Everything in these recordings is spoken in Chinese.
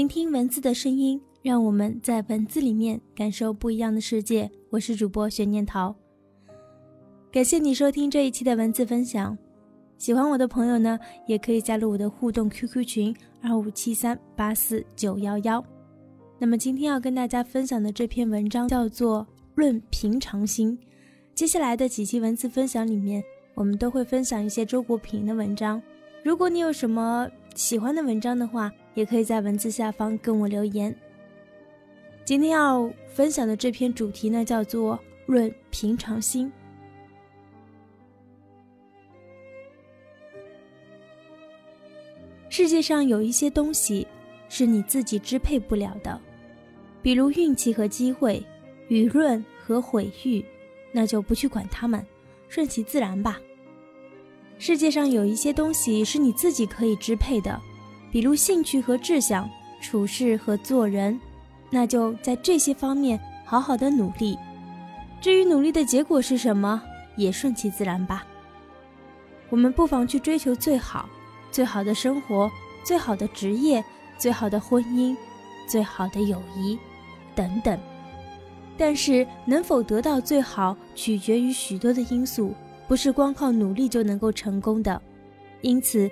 聆听文字的声音，让我们在文字里面感受不一样的世界。我是主播悬念桃，感谢你收听这一期的文字分享。喜欢我的朋友呢，也可以加入我的互动 QQ 群二五七三八四九幺幺。那么今天要跟大家分享的这篇文章叫做《论平常心》。接下来的几期文字分享里面，我们都会分享一些周国平的文章。如果你有什么喜欢的文章的话，也可以在文字下方跟我留言。今天要分享的这篇主题呢，叫做《论平常心》。世界上有一些东西是你自己支配不了的，比如运气和机会、舆论和毁誉，那就不去管他们，顺其自然吧。世界上有一些东西是你自己可以支配的，比如兴趣和志向、处事和做人，那就在这些方面好好的努力。至于努力的结果是什么，也顺其自然吧。我们不妨去追求最好。最好的生活，最好的职业，最好的婚姻，最好的友谊，等等。但是，能否得到最好，取决于许多的因素，不是光靠努力就能够成功的。因此，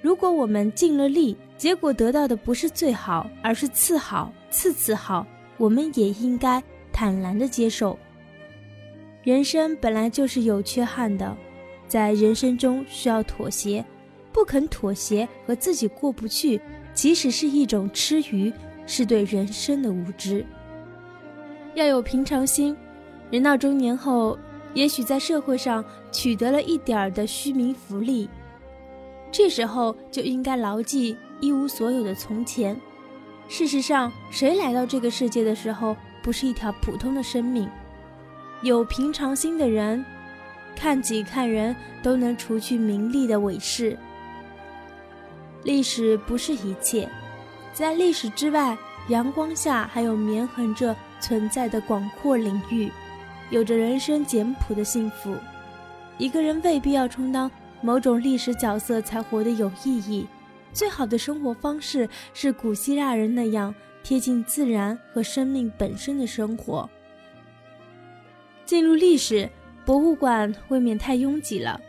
如果我们尽了力，结果得到的不是最好，而是次好、次次好，我们也应该坦然的接受。人生本来就是有缺憾的，在人生中需要妥协。不肯妥协和自己过不去，即使是一种痴愚，是对人生的无知。要有平常心。人到中年后，也许在社会上取得了一点儿的虚名浮利，这时候就应该牢记一无所有的从前。事实上，谁来到这个世界的时候，不是一条普通的生命？有平常心的人，看己看人都能除去名利的伪饰。历史不是一切，在历史之外，阳光下还有绵横着存在的广阔领域，有着人生简朴的幸福。一个人未必要充当某种历史角色才活得有意义。最好的生活方式是古希腊人那样贴近自然和生命本身的生活。进入历史博物馆未免太拥挤了，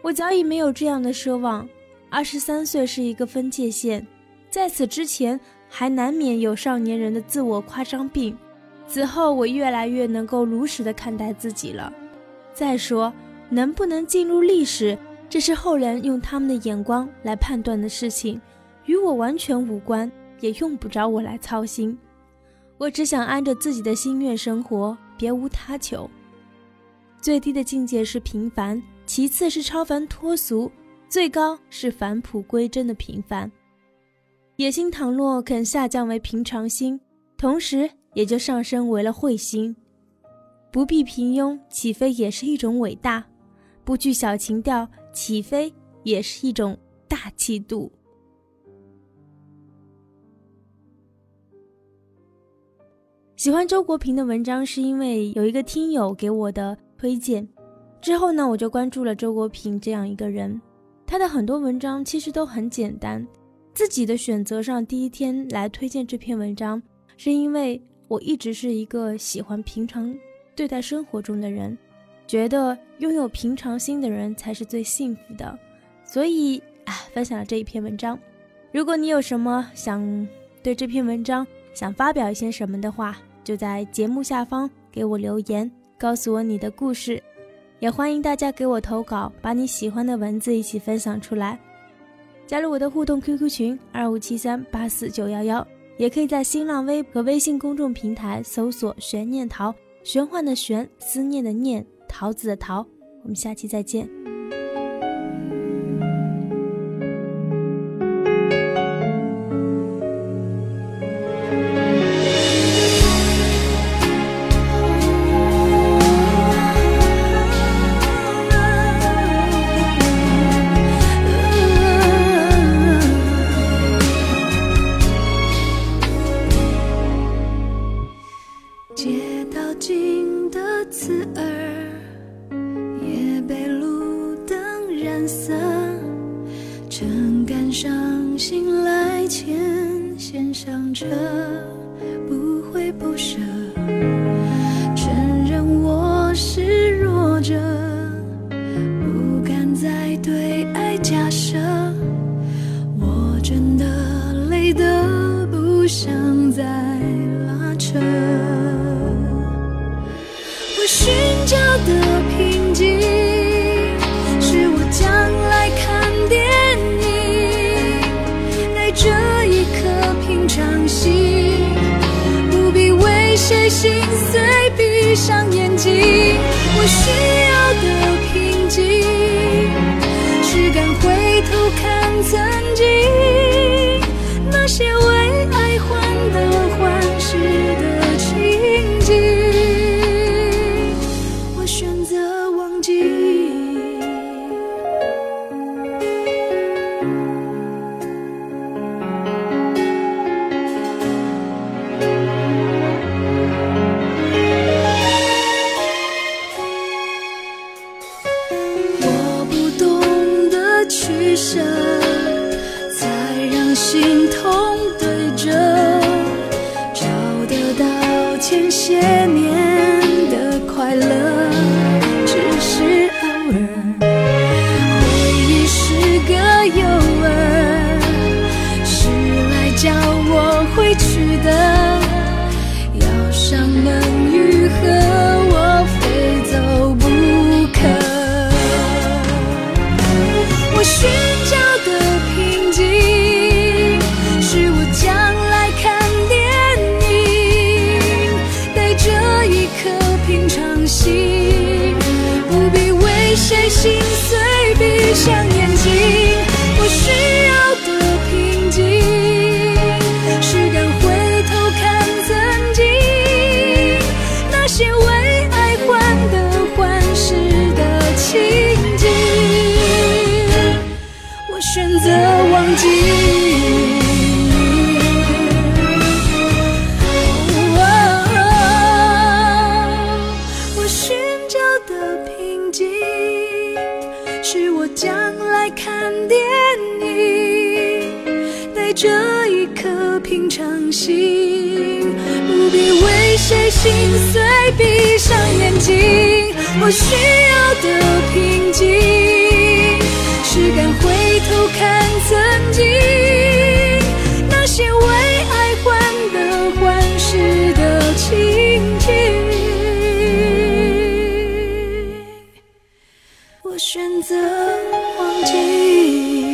我早已没有这样的奢望。二十三岁是一个分界线，在此之前还难免有少年人的自我夸张病。此后我越来越能够如实的看待自己了。再说，能不能进入历史，这是后人用他们的眼光来判断的事情，与我完全无关，也用不着我来操心。我只想按着自己的心愿生活，别无他求。最低的境界是平凡，其次是超凡脱俗。最高是返璞归真的平凡，野心倘若肯下降为平常心，同时也就上升为了慧心。不必平庸，岂非也是一种伟大？不惧小情调，起飞也是一种大气度？喜欢周国平的文章，是因为有一个听友给我的推荐，之后呢，我就关注了周国平这样一个人。他的很多文章其实都很简单，自己的选择上第一天来推荐这篇文章，是因为我一直是一个喜欢平常对待生活中的人，觉得拥有平常心的人才是最幸福的，所以啊，分享了这一篇文章。如果你有什么想对这篇文章想发表一些什么的话，就在节目下方给我留言，告诉我你的故事。也欢迎大家给我投稿，把你喜欢的文字一起分享出来。加入我的互动 QQ 群二五七三八四九幺幺，也可以在新浪微博、微信公众平台搜索“玄念桃”，玄幻的玄，思念的念，桃子的桃。我们下期再见。色正赶上醒来前先上车不会不舍承认我是弱者。谁心碎，闭上眼睛。我需要的平静，是敢回头看些颗平常心，不必为谁心碎，闭上眼睛。不需要是我将来看电影，带着一颗平常心，不必为谁心碎，闭上眼睛。我需要的平静，是敢回头看我选择忘记。